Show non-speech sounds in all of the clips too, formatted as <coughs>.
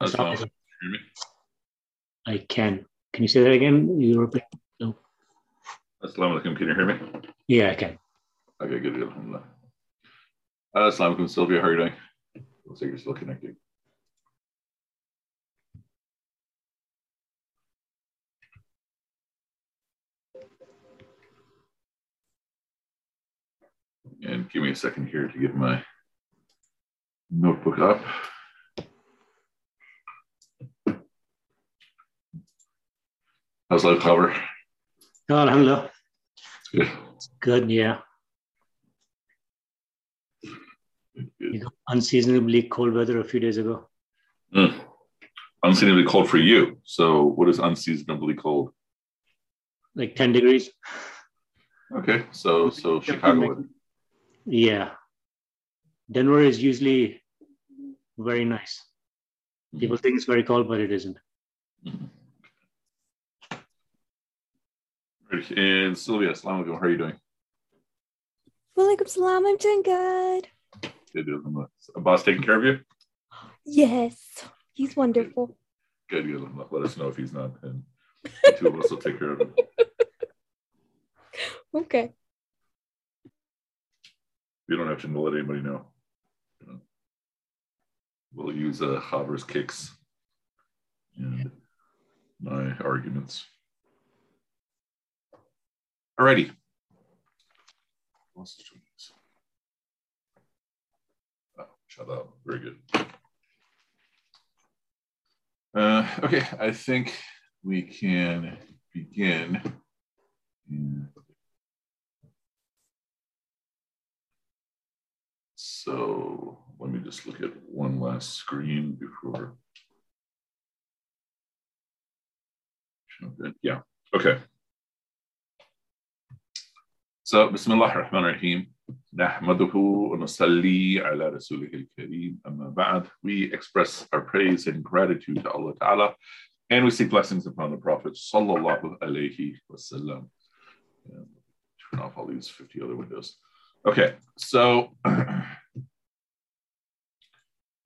Assalamu Assalamu Hear me? I can. Can you say that again? you're repeat? No. Assalamu alaikum. Can you hear me? Yeah, I can. Okay, good. good, Alhamdulillah. Uh, Assalamu alaikum, Sylvia. How are you doing? Looks like you're still connecting. And give me a second here to get my notebook up. How's life cover? Oh, alhamdulillah. Good. Good, yeah. Good. You got unseasonably cold weather a few days ago. Mm. Unseasonably cold for you. So, what is unseasonably cold? Like 10 degrees. Okay, so so Chicago. weather. Yeah. Denver is usually very nice. People think it's very cold, but it isn't. Mhm. Right, And Sylvia, Assalamu alaikum. How are you doing? Walaikum salam. I'm doing good. Good. Abbas taking care of you? Yes, he's wonderful. Good. Good. Alhamdulillah. Let us know if he's not, and the two of us will take care of him. <laughs> Okay. You don't have to let anybody know. We'll use uh, Haber's kicks and my arguments. Alrighty. Oh, shut up. Very good. Uh, okay, I think we can begin. So let me just look at one last screen before. Yeah, okay. So, Bismillah ar-Rahman ar-Rahim. Nahmaduhu wa nusalli ala rasulih al-kareem. Amma ba'd. We express our praise and gratitude to Allah Ta'ala, and we seek blessings upon the Prophet sallallahu alayhi wasallam. Turn off all these 50 other windows. Okay, so, <clears throat>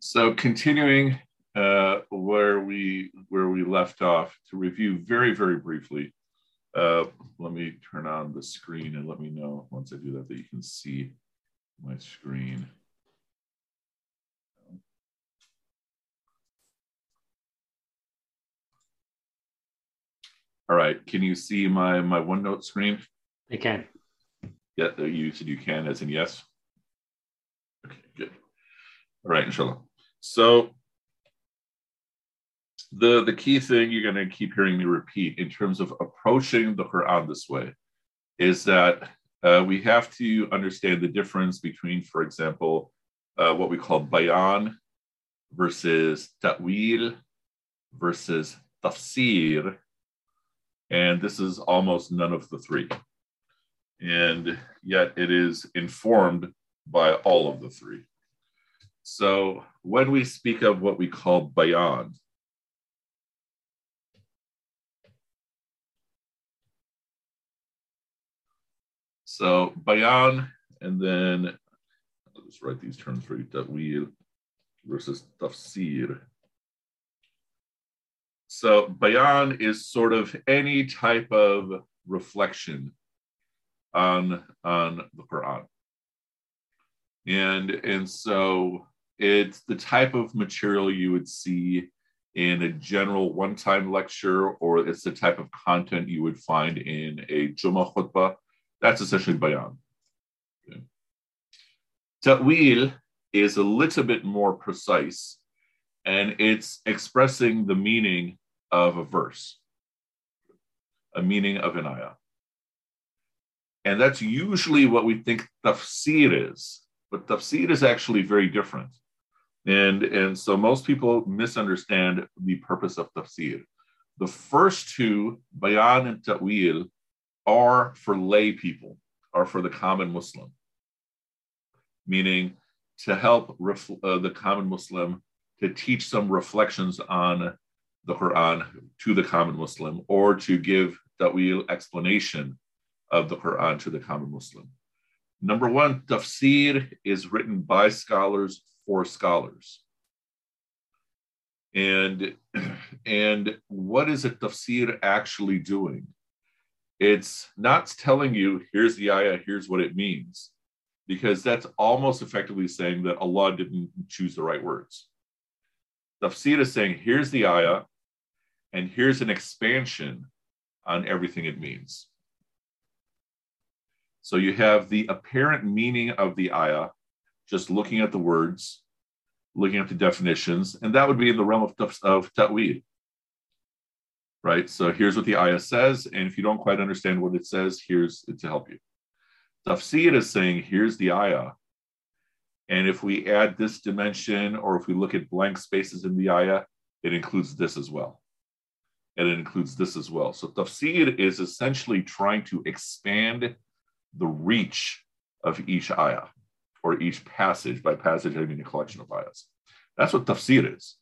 so continuing uh, where we where we left off to review very, very briefly uh, let me turn on the screen and let me know once I do that that you can see my screen. All right, can you see my my OneNote screen? I can. Yeah, you said you can, as in yes. Okay, good. All right, inshallah. So the the key thing you're going to keep hearing me repeat in terms of approaching the Quran this way is that uh, we have to understand the difference between, for example, uh, what we call bayan versus ta'wil versus tafsir, and this is almost none of the three and yet it is informed by all of the three. So when we speak of what we call bayan, so bayan, and then I'll just write these terms for you, ta'wil versus tafsir. So bayan is sort of any type of reflection on on the Quran. And and so it's the type of material you would see in a general one-time lecture, or it's the type of content you would find in a Jummah khutbah. That's essentially bayan. Okay. Ta'wil is a little bit more precise, and it's expressing the meaning of a verse, a meaning of an ayah. And that's usually what we think tafsir is. But tafsir is actually very different. And, and so most people misunderstand the purpose of tafsir. The first two, bayan and ta'wil, are for lay people, are for the common Muslim, meaning to help ref, uh, the common Muslim to teach some reflections on the Quran to the common Muslim or to give ta'wil explanation of the Quran to the common Muslim. Number one, tafsir is written by scholars for scholars. And <clears throat> and what is a tafsir actually doing? It's not telling you here's the ayah, here's what it means, because that's almost effectively saying that Allah didn't choose the right words. Tafsir is saying here's the ayah, and here's an expansion on everything it means. So you have the apparent meaning of the ayah, just looking at the words, looking at the definitions, and that would be in the realm of, of ta'wil. Right? So here's what the ayah says, and if you don't quite understand what it says, here's it to help you. Tafsir is saying, here's the ayah. And if we add this dimension, or if we look at blank spaces in the ayah, it includes this as well. And it includes this as well. So tafsir is essentially trying to expand the reach of each ayah or each passage. By passage, I mean a collection of ayahs. That's what tafsir is.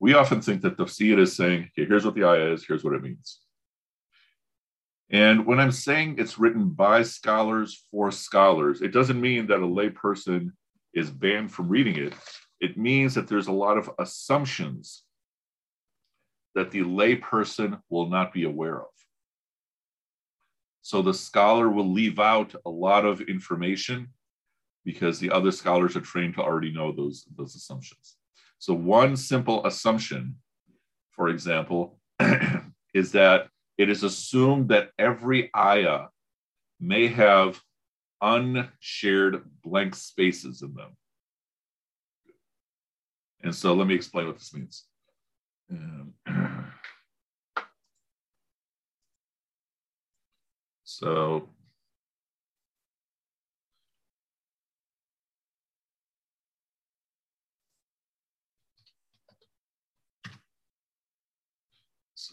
We often think that tafsir is saying, okay, here's what the ayah is, here's what it means. And when I'm saying it's written by scholars for scholars, it doesn't mean that a layperson is banned from reading it. It means that there's a lot of assumptions that the layperson will not be aware of. So the scholar will leave out a lot of information because the other scholars are trained to already know those, those assumptions. So one simple assumption, for example, <clears throat> is that it is assumed that every ayah may have unshared blank spaces in them. And so let me explain what this means. Um, <clears throat> So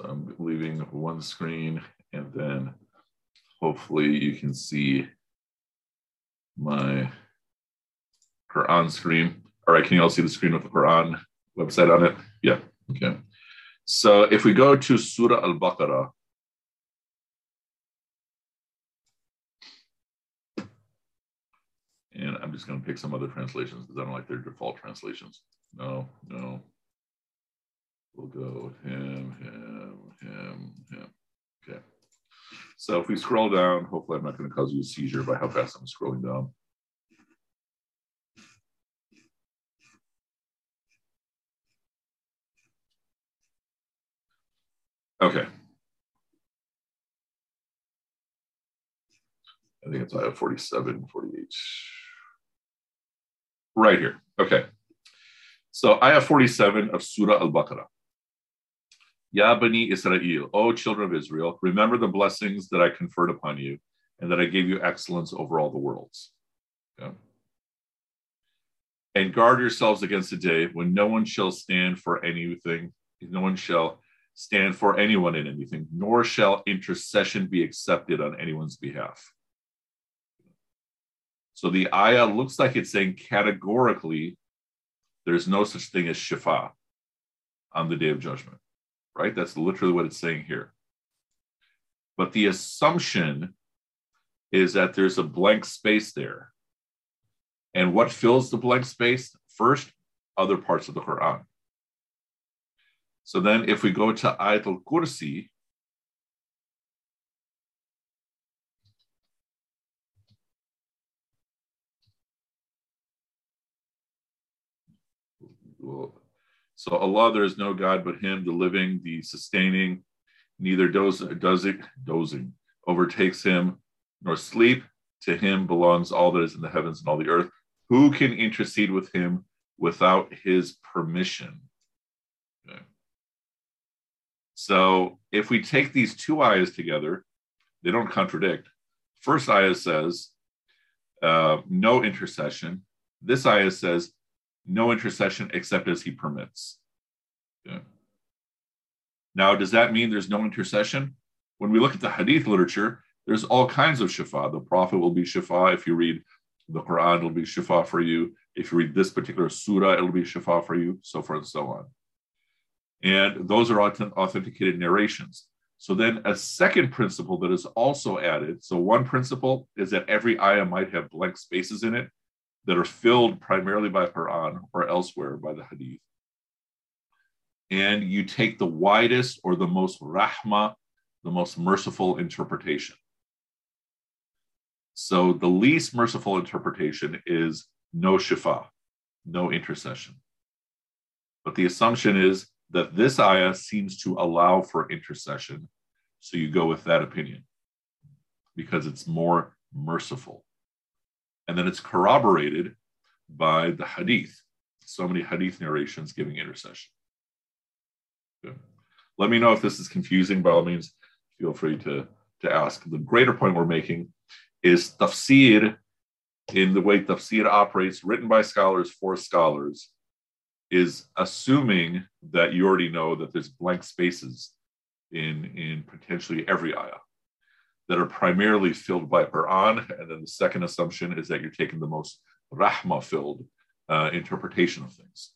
I'm leaving one screen and then hopefully you can see my Quran screen. All right, can you all see the screen with the Quran website on it? Yeah, okay. So if we go to Surah Al-Baqarah, And I'm just going to pick some other translations because I don't like their default translations. No, no. We'll go him, him, Um, him, him. Okay. So if we scroll down, hopefully I'm not going to cause you a seizure by how fast I'm scrolling down. Okay. I think it's I have 47, 48 right here. Okay. So ayah 47 of Surah Al Baqarah. Ya Bani Israel, O children of Israel, remember the blessings that I conferred upon you and that I gave you excellence over all the worlds. And guard yourselves against the day when no one shall stand for anything, no one shall stand for anyone in anything, nor shall intercession be accepted on anyone's behalf. So the ayah looks like it's saying categorically there's no such thing as shifa on the day of judgment, right? That's literally what it's saying here. But the assumption is that there's a blank space there. And what fills the blank space? First, other parts of the Quran. So then, if we go to Ayat al Kursi, So Allah, there is no God but Him, the living, the sustaining. Neither does does it dozing overtakes Him, nor sleep. To Him belongs all that is in the heavens and all the earth. Who can intercede with Him without His permission? Okay. So if we take these two ayahs together, they don't contradict. First ayah says uh, no intercession. This ayah says no intercession except as he permits. Okay. Now, does that mean there's no intercession? When we look at the hadith literature, there's all kinds of shifa. The Prophet will be shifa. If you read the Quran, it'll be shifa for you. If you read this particular surah, it'll be shifa for you, so forth and so on. And those are authenticated narrations. So then a second principle that is also added. So one principle is that every ayah might have blank spaces in it that are filled primarily by Quran or elsewhere by the Hadith. and you take the widest or the most rahma, the most merciful interpretation. So the least merciful interpretation is no shifa, no intercession. But the assumption is that this ayah seems to allow for intercession. So you go with that opinion because it's more merciful. And then it's corroborated by the hadith. So many hadith narrations giving intercession. Let me know if this is confusing. By all means, feel free to, to ask. The greater point we're making is tafsir in the way tafsir operates, written by scholars for scholars, is assuming that you already know that there's blank spaces in, in potentially every ayah that are primarily filled by Quran. And then the second assumption is that you're taking the most rahma filled uh, interpretation of things.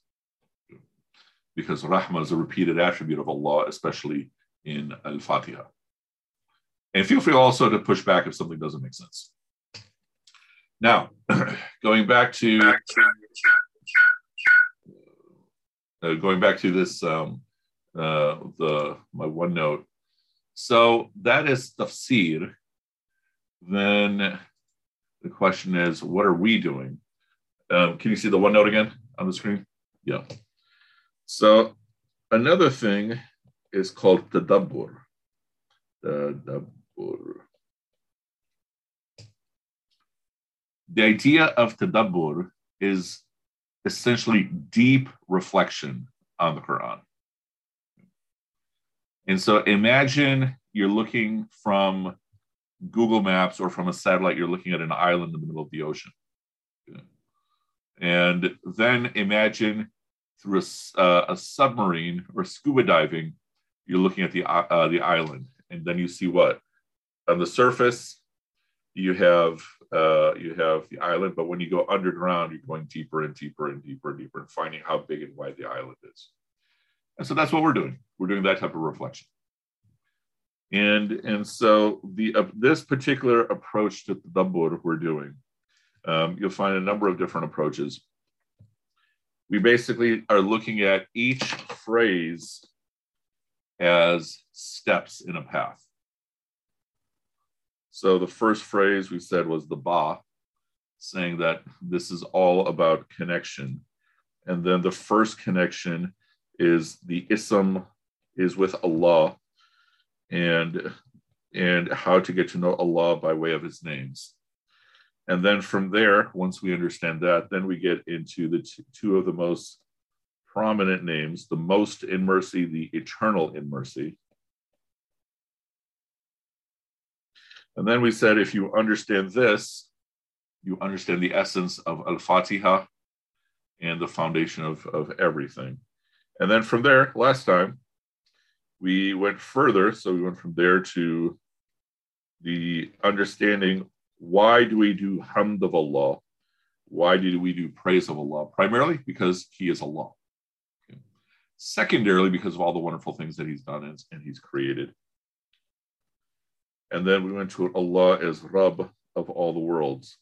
Because rahma is a repeated attribute of Allah, especially in Al Fatiha. And feel free also to push back if something doesn't make sense. Now, <clears throat> going back to uh, going back to this um, uh, the my OneNote. So that is tafsir. Then the question is, what are we doing? Um, can you see the one note again on the screen? Yeah. So another thing is called tadabbur. Tadabbur. The idea of tadabbur is essentially deep reflection on the Quran. And so imagine you're looking from Google Maps or from a satellite, you're looking at an island in the middle of the ocean. And then imagine through a, uh, a submarine or scuba diving, you're looking at the, uh, the island. And then you see what? On the surface, you have uh, you have the island, but when you go underground, you're going deeper and deeper and deeper and deeper and finding how big and wide the island is. And so that's what we're doing. We're doing that type of reflection. And, and so the uh, this particular approach to the board we're doing, um, you'll find a number of different approaches. We basically are looking at each phrase as steps in a path. So the first phrase we said was the ba, saying that this is all about connection. And then the first connection is the ism is with Allah and and how to get to know Allah by way of his names. And then from there, once we understand that, then we get into the t- two of the most prominent names, the most in mercy, the eternal in mercy, And then we said, if you understand this, you understand the essence of Al Fatiha and the foundation of, of everything. And then from there, last time, we went further. So we went from there to the understanding why do we do hamd of Allah? Why do we do praise of Allah? Primarily because He is Allah. Okay. Secondarily, because of all the wonderful things that He's done and, and He's created. And then we went to Allah as Rabb of all the worlds.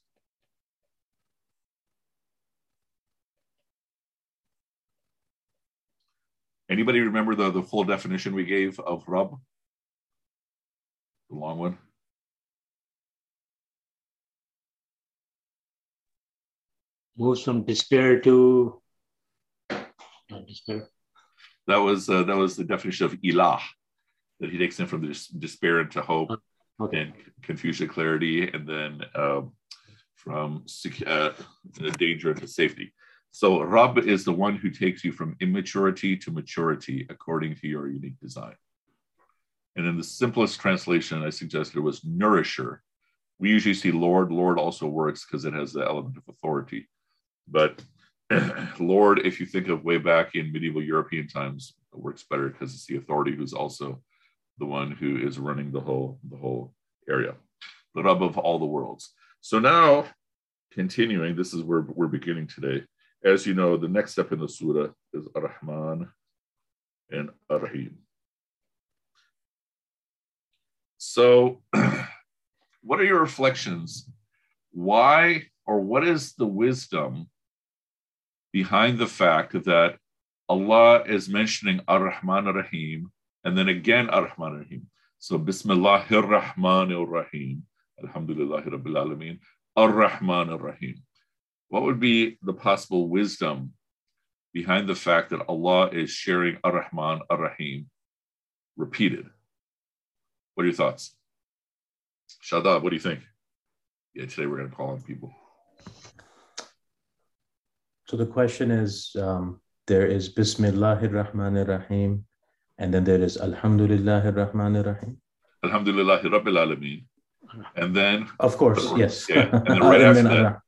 Anybody remember the, the full definition we gave of Rabb? The long one? Moves from despair to despair. That was uh, that was the definition of ilah that he takes in from despair into hope okay. and confusion clarity, and then um, from uh, danger to safety. So Rab is the one who takes you from immaturity to maturity according to your unique design. And in the simplest translation I suggested it was nourisher. We usually see Lord. Lord also works because it has the element of authority. But <clears throat> Lord, if you think of way back in medieval European times, it works better because it's the authority who's also the one who is running the whole the whole area, the Rab of all the worlds. So now, continuing, this is where we're beginning today. As you know, the next step in the surah is Ar-Rahman and Ar-Rahim. So, <clears throat> what are your reflections? Why or what is the wisdom behind the fact that Allah is mentioning Ar-Rahman Ar-Rahim and then again Ar-Rahman Ar-Rahim. So Bismillahir Rahmanir Rahim. Alhamdulillah Rabbil Alameen. Ar-Rahman Ar-Rahim. What would be the possible wisdom behind the fact that Allah is sharing Ar-Rahman Ar-Rahim repeated? What are your thoughts? Shadab, what do you think? Yeah, today we're going to call on people. So the question is um, there is Bismillahir Rahmanir Rahim, and then there is Alhamdulillahir Rahmanir Rahim. Alhamdulillah Rabbil Alameen. And then, of course, yes. Yeah, and then <laughs> right after that, Ar-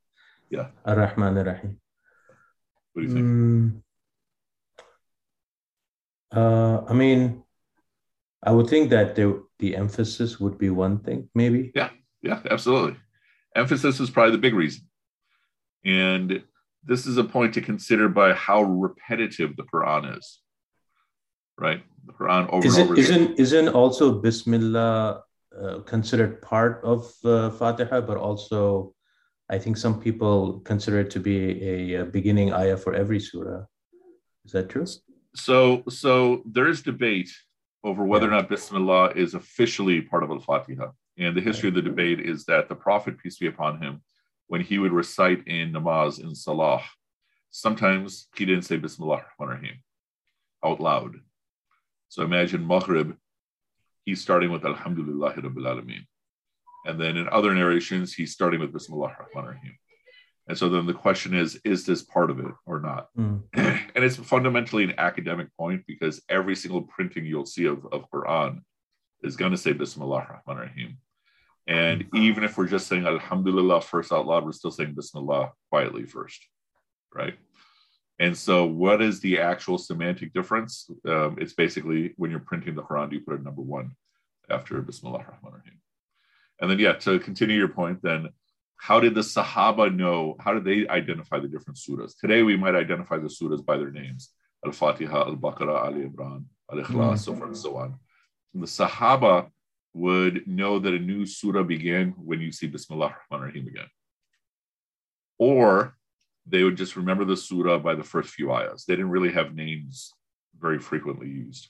yeah. Ar Rahmanir Rahim. What do you think? Mm, uh, I mean, I would think that there, the emphasis would be one thing, maybe. Yeah, yeah, absolutely. Emphasis is probably the big reason. And this is a point to consider by how repetitive the Quran is. Right? The Quran over is and over Isn't, again. isn't also Bismillah uh, considered part of uh, Fatiha, but also I think some people consider it to be a, beginning ayah for every surah. Is that true? So, so there is debate over whether yeah. or not Bismillah is officially part of Al-Fatiha. And the history of the debate is that the Prophet, peace be upon him, when he would recite in namaz in salah, sometimes he didn't say Bismillah ar-rahim out loud. So imagine Maghrib, he's starting with Alhamdulillah Rabbil Alameen. And then in other narrations, he's starting with Bismillah Rahman rahim And so then the question is, is this part of it or not? Mm. <clears throat> and it's fundamentally an academic point because every single printing you'll see of, of Quran is going to say Bismillah Rahman Rahim. And even if we're just saying Alhamdulillah first out loud, we're still saying Bismillah quietly first, right? And so, what is the actual semantic difference? Um, it's basically when you're printing the Quran, do you put a number one after Bismillah Rahman Rahim. And then, yeah, to continue your point, then how did the Sahaba know? How did they identify the different surahs? Today, we might identify the surahs by their names Al Fatiha, Al Baqarah, Al Imran, Al Ikhlas, mm-hmm. so forth and so on. And the Sahaba would know that a new surah began when you see Bismillah Rahman Rahim again. Or they would just remember the surah by the first few ayahs. They didn't really have names very frequently used.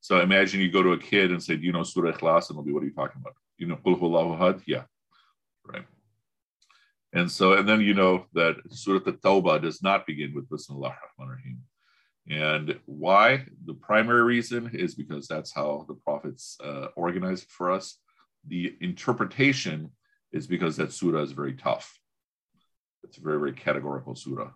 So imagine you go to a kid and say, Do you know Surah Ikhlas? And they'll be, What are you talking about? You know? Yeah. Right. And so, and then you know that Surah At-Tawbah does not begin with Bismillah Rahman Rahim. And why? The primary reason is because that's how the prophets uh, organized for us. The interpretation is because that surah is very tough. It's a very, very categorical surah.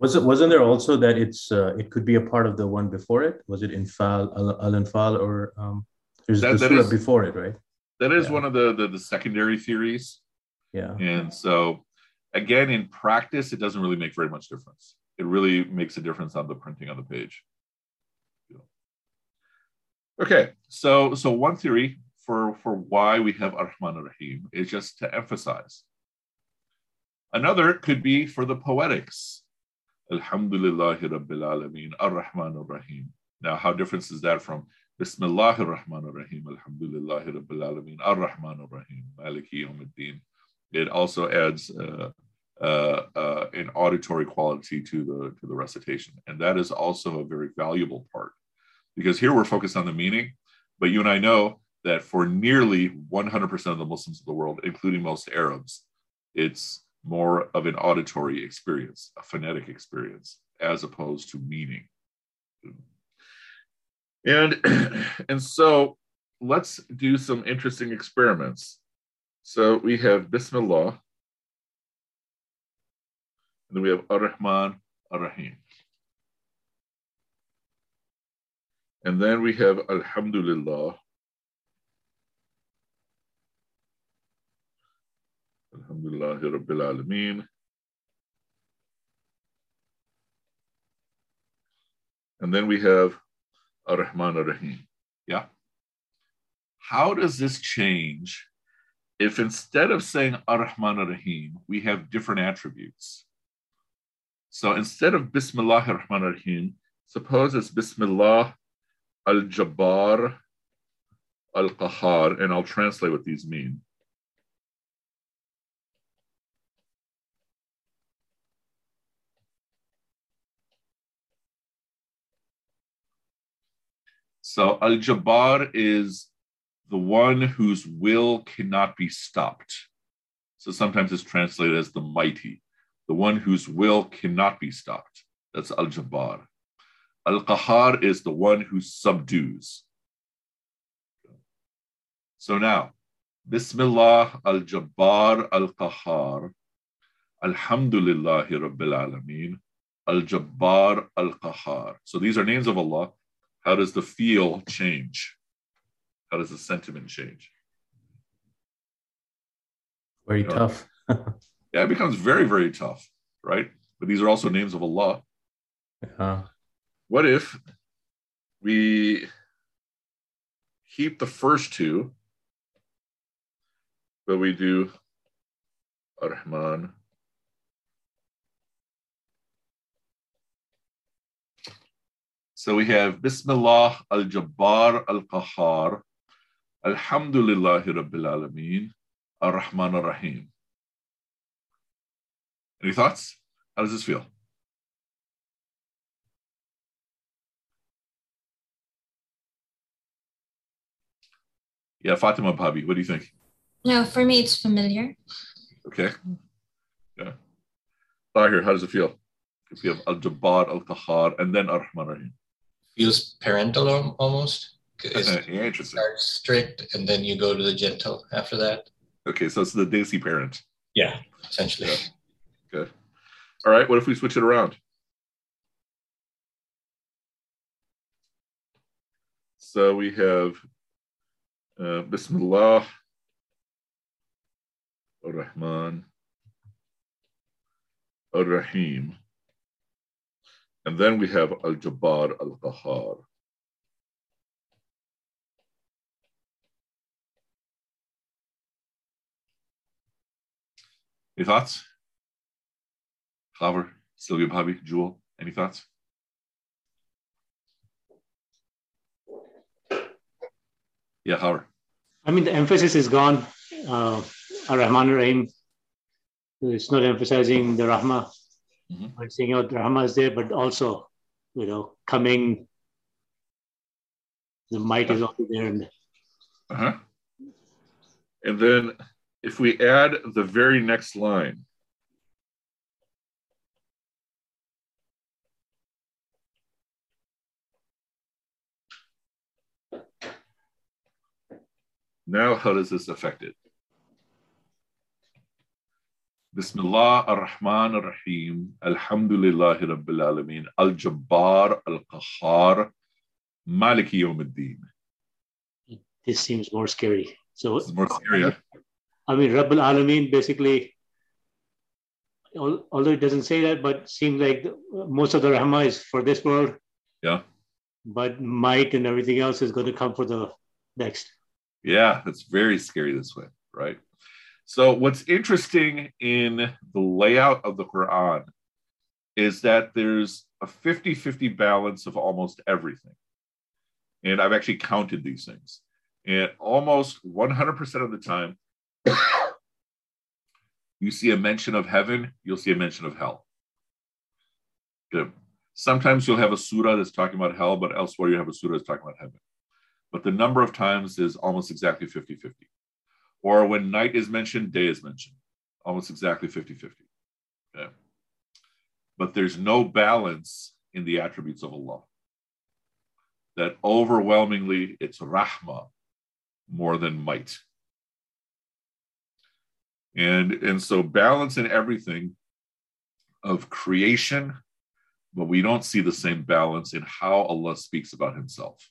Was it? Wasn't there also that it's uh, it could be a part of the one before it? Was it Anfal, Al Anfal, or um, there's that, the that surah is, before it, right? That is yeah. one of the, the the secondary theories. Yeah. And so, again, in practice, it doesn't really make very much difference it really makes a difference on the printing on the page. Okay, so so one theory for, for why we have Ar-Rahman Ar-Rahim is just to emphasize. Another could be for the poetics. Alhamdulillahi Rabbil Alameen, Ar-Rahman Ar-Rahim. Now, how different is that from Bismillah ar-Rahman ar-Rahim, Alhamdulillahi Rabbil Alameen, Ar-Rahman ar-Rahim, Maliki Yawmiddin. It also adds uh, uh, uh, an auditory quality to the to the recitation, and that is also a very valuable part. Because here we're focused on the meaning, but you and I know that for nearly 100% of the Muslims of the world, including most Arabs, it's more of an auditory experience, a phonetic experience, as opposed to meaning. And <clears throat> and so let's do some interesting experiments. So we have Bismillah. And then we have Ar-Rahman, Ar-Rahim. And then we have Alhamdulillah. Alhamdulillah Rabbil Alameen. And then we have Ar-Rahman Ar-Rahim. Yeah. How does this change if instead of saying Ar-Rahman Ar-Rahim, we have different attributes? So instead of Bismillah ar-Rahman ar-Rahim, suppose it's Bismillah al-Jabbar al-Qahar, and I'll translate what these mean. So Al Jabbar is the one whose will cannot be stopped. So sometimes it's translated as the mighty, the one whose will cannot be stopped. That's Al Jabbar. Al Qahar is the one who subdues. So now, Bismillah Al Jabbar Al Qahar, Alhamdulillahi Rabbil Alameen, Al Jabbar Al Qahar. So these are names of Allah. How does the feel change? How does the sentiment change? Very you know, tough. <laughs> yeah, it becomes very, very tough, right? But these are also names of Allah. Yeah. What if we keep the first two, but we do Ar-Rahman, So we have Bismillah al Jabbar al Qahar, Alhamdulillahi Rabbil Alameen, Ar Rahman Ar Rahim. Any thoughts? How does this feel? Yeah, Fatima Bhabi, what do you think? No, for me, it's familiar. Okay. Yeah. Tahir, how does it feel? If you have Al Jabbar, Al Qahar, and then Ar Rahman Ar Rahim feels parental almost. yeah, interesting. Start strict and then you go to the gentle after that. Okay, so it's the Desi parent. Yeah, essentially. Yeah. Good. All right, what if we switch it around? So we have uh, Bismillah ar-Rahman ar-Rahim. And then we have Al Jabbar Al Qahar. Any thoughts? Klaver, Sylvia Bobby, Jewel, any thoughts? Yeah, Howard. I mean, the emphasis is gone. Uh, Ar-Rahman Rahim. It's not emphasizing the Rahma mm-hmm. and seeing out Rahma is there, but also, you know, coming, the might is also there. And, uh-huh. and then if we add the very next line, Now, how does this affect it? Bismillah ar-Rahman ar-Rahim, Alhamdulillahi Rabbil Alameen, Al-Jabbar, Al-Qahhar, Maliki Yawmiddin. This seems more scary. So more scary. I mean, Rabbil Alameen basically, although it doesn't say that, but seems like most of the Rahmah is for this world. Yeah. But might and everything else is going to come for the next. Yeah, it's very scary this way, right? So, what's interesting in the layout of the Quran is that there's a 50 50 balance of almost everything. And I've actually counted these things. And almost 100% of the time, <coughs> you see a mention of heaven, you'll see a mention of hell. Good. Sometimes you'll have a surah that's talking about hell, but elsewhere you have a surah that's talking about heaven. But the number of times is almost exactly 50 50 or when night is mentioned, day is mentioned, almost exactly 50 50. Okay. But there's no balance in the attributes of Allah. That overwhelmingly it's rahma more than might. And, and so balance in everything of creation, but we don't see the same balance in how Allah speaks about himself.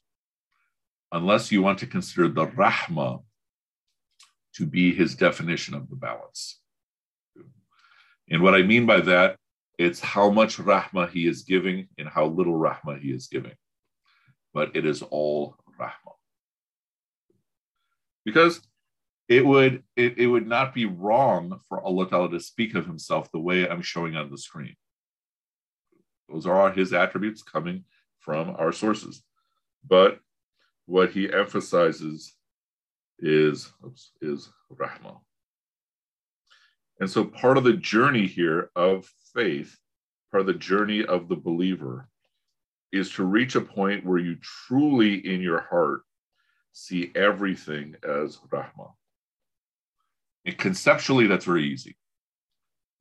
Unless you want to consider the rahmah to be his definition of the balance. And what I mean by that, it's how much rahmah he is giving and how little rahmah he is giving. But it is all rahmah. Because it would it, it would not be wrong for Allah Ta'ala to speak of himself the way I'm showing on the screen. Those are his attributes coming from our sources. But what he emphasizes is oops, is rahma. And so part of the journey here of faith, part of the journey of the believer is to reach a point where you truly in your heart see everything as rahma. And conceptually, that's very easy.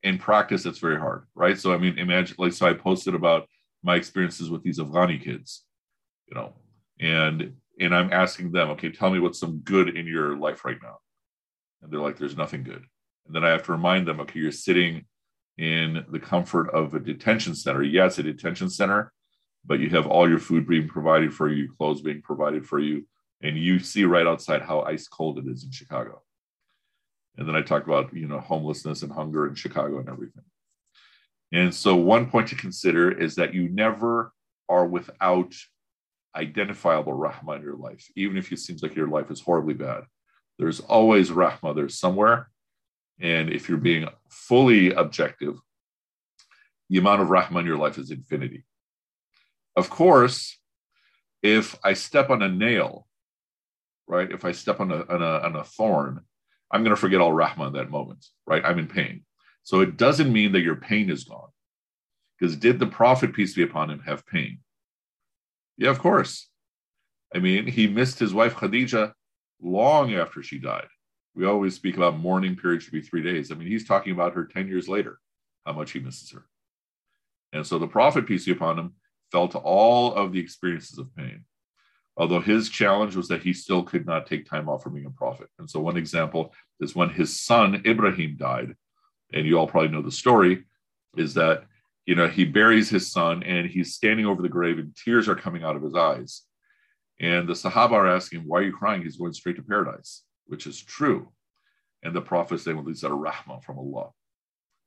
In practice, it's very hard, right? So, I mean, imagine, like, so I posted about my experiences with these Afghani kids, you know, and and I'm asking them, okay, tell me what's some good in your life right now, and they're like, there's nothing good, and then I have to remind them, okay, you're sitting in the comfort of a detention center. Yes, a detention center, but you have all your food being provided for you, clothes being provided for you, and you see right outside how ice cold it is in Chicago. And then I talk about you know homelessness and hunger in Chicago and everything. And so one point to consider is that you never are without identifiable rahma in your life, even if it seems like your life is horribly bad. There's always rahma there somewhere. And if you're being fully objective, the amount of rahma in your life is infinity. Of course, if I step on a nail, right? If I step on a, on a, on a thorn, I'm going to forget all Rahma in that moment, right? I'm in pain. So it doesn't mean that your pain is gone. Because did the Prophet, peace be upon him, have pain? Yeah, of course. I mean, he missed his wife Khadija long after she died. We always speak about mourning period should be three days. I mean, he's talking about her 10 years later, how much he misses her. And so the Prophet, peace be upon him, felt all of the experiences of pain. Although his challenge was that he still could not take time off from being a prophet. And so, one example is when his son Ibrahim died, and you all probably know the story, is that you know he buries his son and he's standing over the grave and tears are coming out of his eyes. And the Sahaba are asking, Why are you crying? He's going straight to paradise, which is true. And the prophet saying, Well, these are rahmah from Allah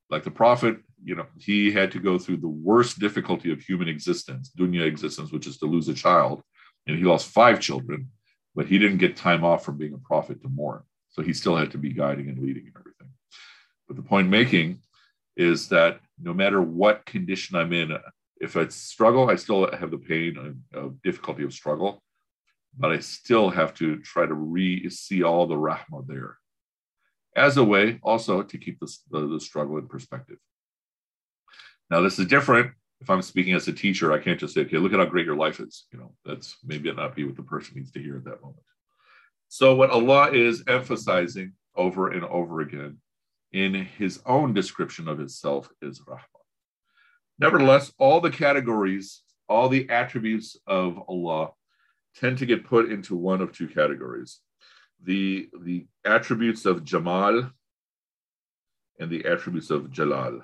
like the prophet you know he had to go through the worst difficulty of human existence dunya existence which is to lose a child and he lost five children but he didn't get time off from being a prophet to mourn so he still had to be guiding and leading and everything but the point making is that no matter what condition i'm in if it's struggle i still have the pain of uh, difficulty of struggle but i still have to try to re see all the rahma there as a way also to keep this, the, the struggle in perspective. Now, this is different. If I'm speaking as a teacher, I can't just say, okay, look at how great your life is. You know, that's maybe not be what the person needs to hear at that moment. So, what Allah is emphasizing over and over again in his own description of himself is Rahman. Nevertheless, all the categories, all the attributes of Allah tend to get put into one of two categories the the attributes of Jamal and the attributes of Jalal.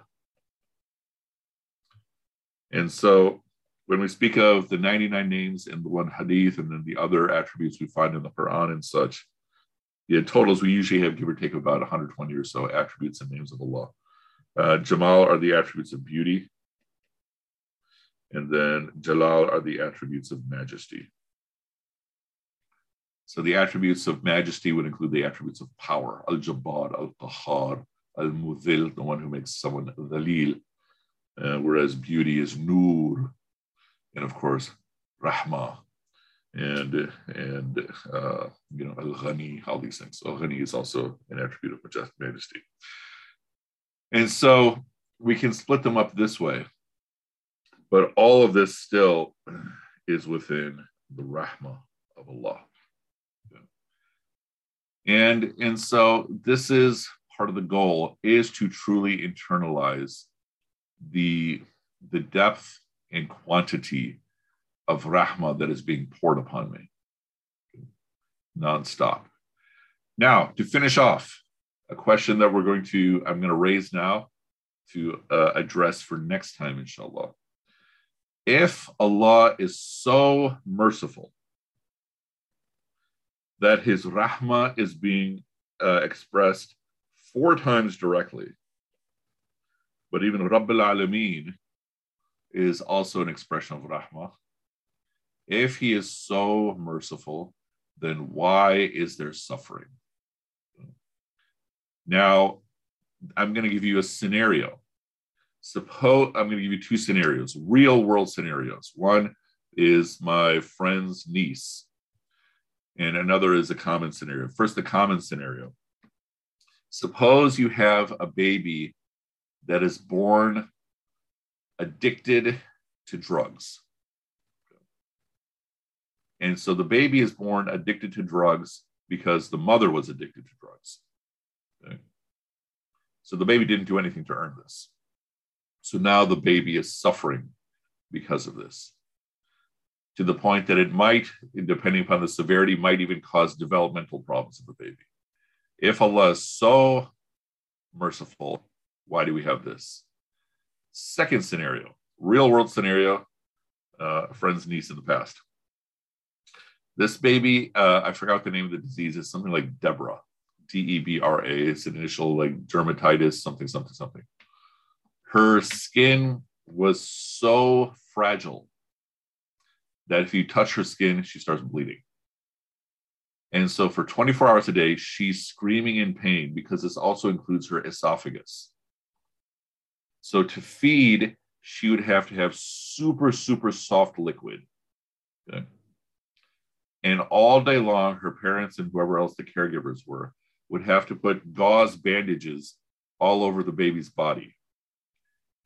And so when we speak of the 99 names in the one hadith and then the other attributes we find in the Quran and such, the totals we usually have give or take about 120 or so attributes and names of Allah. Uh, Jamal are the attributes of beauty. And then Jalal are the attributes of majesty. So the attributes of majesty would include the attributes of power, al-jabbar, al-qahar, al-mudhil, the one who makes someone dhalil, uh, whereas beauty is nur, and of course, rahma, and and uh, you know al-ghani, all these things. Al-ghani is also an attribute of majesty. And so we can split them up this way, but all of this still is within the rahma of Allah. And, and so this is part of the goal is to truly internalize the, the depth and quantity of rahma that is being poured upon me nonstop. Now, to finish off, a question that we're going to, I'm going to raise now to uh, address for next time, inshallah. If Allah is so merciful that his rahmah is being uh, expressed four times directly. But even Rabbil Alameen is also an expression of rahmah. If he is so merciful, then why is there suffering? Now, I'm going to give you a scenario. Suppose I'm going to give you two scenarios, real world scenarios. One is my friend's niece and another is a common scenario. First, the common scenario. Suppose you have a baby that is born addicted to drugs. And so the baby is born addicted to drugs because the mother was addicted to drugs. Okay? So the baby didn't do anything to earn this. So now the baby is suffering because of this to the point that it might, depending upon the severity, might even cause developmental problems of the baby. If Allah is so merciful, why do we have this? Second scenario, real world scenario, uh, friend's niece in the past. This baby, uh, I forgot the name of the disease, is something like Deborah, D E B R A. It's an initial like dermatitis, something, something, something. Her skin was so fragile that if you touch her skin, she starts bleeding. And so for 24 hours a day, she's screaming in pain because this also includes her esophagus. So to feed, she would have to have super, super soft liquid. Okay? And all day long, her parents and whoever else the caregivers were would have to put gauze bandages all over the baby's body.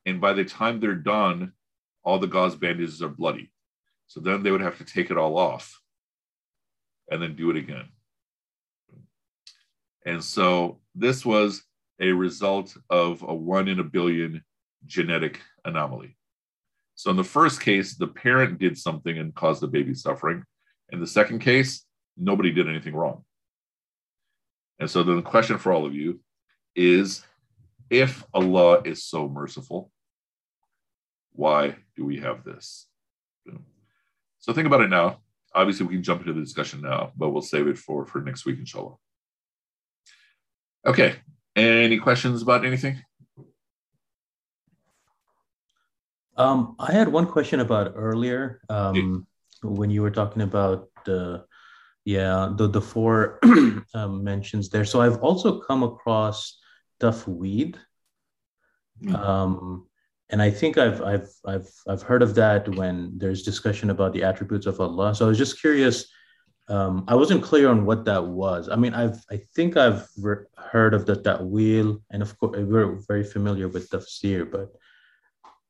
And by the time they're done, all the gauze bandages are bloody. So then they would have to take it all off and then do it again. And so this was a result of a one in a billion genetic anomaly. So in the first case, the parent did something and caused the baby suffering. In the second case, nobody did anything wrong. And so then the question for all of you is if Allah is so merciful, why do we have this? So think about it now. Obviously, we can jump into the discussion now, but we'll save it for for next week, inshallah. Okay. Any questions about anything? Um, I had one question about earlier um. When you were talking about the yeah the the four <clears throat> um, mentions there. So I've also come across tafweed. Mm. Um, and I think I've I've I've I've heard of that when there's discussion about the attributes of Allah. So I was just curious. Um, I wasn't clear on what that was. I mean, I've I think I've re- heard of the ta'wil, and of course we're very familiar with tafsir. But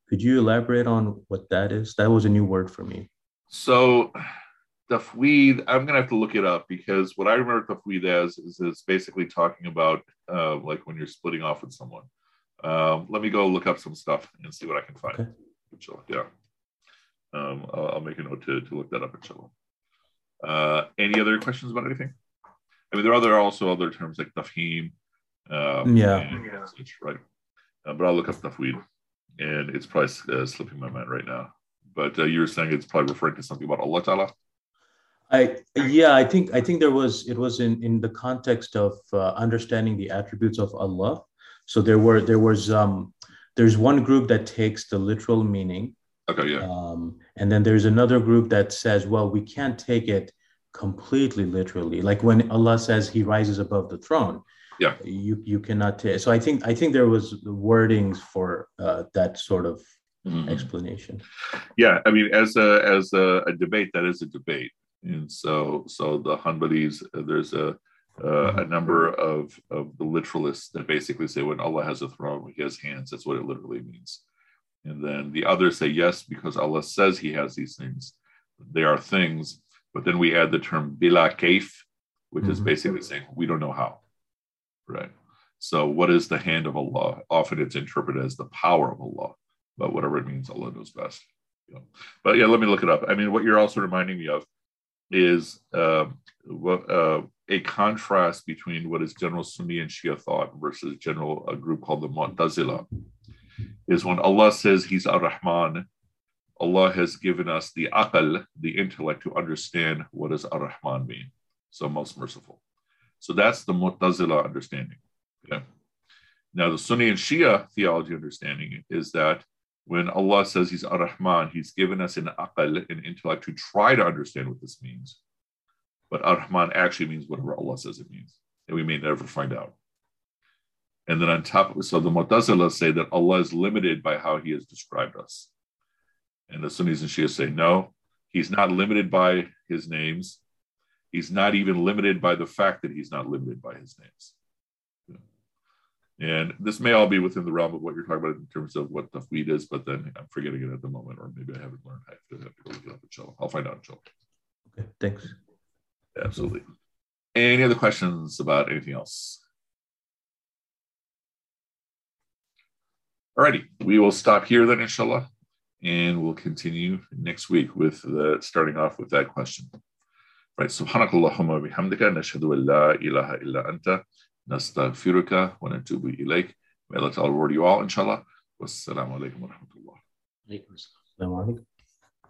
could you elaborate on what that is? That was a new word for me. So, tafweed. I'm gonna have to look it up because what I remember tafweed as is, is basically talking about uh, like when you're splitting off with someone. Um, let me go look up some stuff and see what I can find. Okay. Yeah. Um, I'll, I'll, make a note to, to look that up, inshallah. Uh, any other questions about anything? I mean, there are other also other terms like tafhim. Um, yeah. Such, right. Uh, but I'll look up tafweed, and it's probably uh, slipping my mind right now. But uh, you were saying it's probably referring to something about Allah Ta'ala. I yeah, I think I think there was it was in in the context of uh, understanding the attributes of Allah so there were there was um, there's one group that takes the literal meaning. Okay, yeah. Um, and then there's another group that says, well, we can't take it completely literally. Like when Allah says He rises above the throne. Yeah. You you cannot take. So I think I think there was wordings for uh, that sort of mm-hmm. explanation. Yeah, I mean, as a as a, a, debate, that is a debate, and so so the Hanbalis, uh, there's a uh, a number of, of the literalists that basically say when Allah has a throne, he has hands. That's what it literally means. And then the others say yes, because Allah says he has these things. They are things. But then we add the term bila kaif, which mm-hmm. is basically saying we don't know how. Right. So what is the hand of Allah? Often it's interpreted as the power of Allah, but whatever it means, Allah knows best. But yeah, let me look it up. I mean, what you're also reminding me of is uh, uh, a contrast between what is general Sunni and Shia thought versus general a group called the Mu'tazila is when Allah says He's Ar-Rahman, Allah has given us the aql, the intellect, to understand what does Ar-Rahman mean. So most merciful. So that's the Mu'tazila understanding. Okay. Now the Sunni and Shia theology understanding is that when Allah says He's Ar-Rahman, He's given us an aql, an intellect, to try to understand what this means but Ar-Rahman actually means whatever Allah says it means, and we may never find out. And then on top of so the Mu'tazila say that Allah is limited by how He has described us, and the Sunnis and Shias say no, He's not limited by His names. He's not even limited by the fact that He's not limited by His names. And this may all be within the realm of what you're talking about in terms of what tafweed is, but then I'm forgetting it at the moment, or maybe I haven't learned. I have to, have to go look it up, inshallah. I'll find out, inshallah. Okay, thanks. Absolutely. Any other questions about anything else? Alrighty, we will stop here then, inshallah, and we'll continue next week with the starting off with that question. Right, subhanakallahumma bihamdika nashhadu an la ilaha illa anta wa natubu ilayk. May Allah reward you all, inshallah. Wassalamu alaikum wa rahmatullah.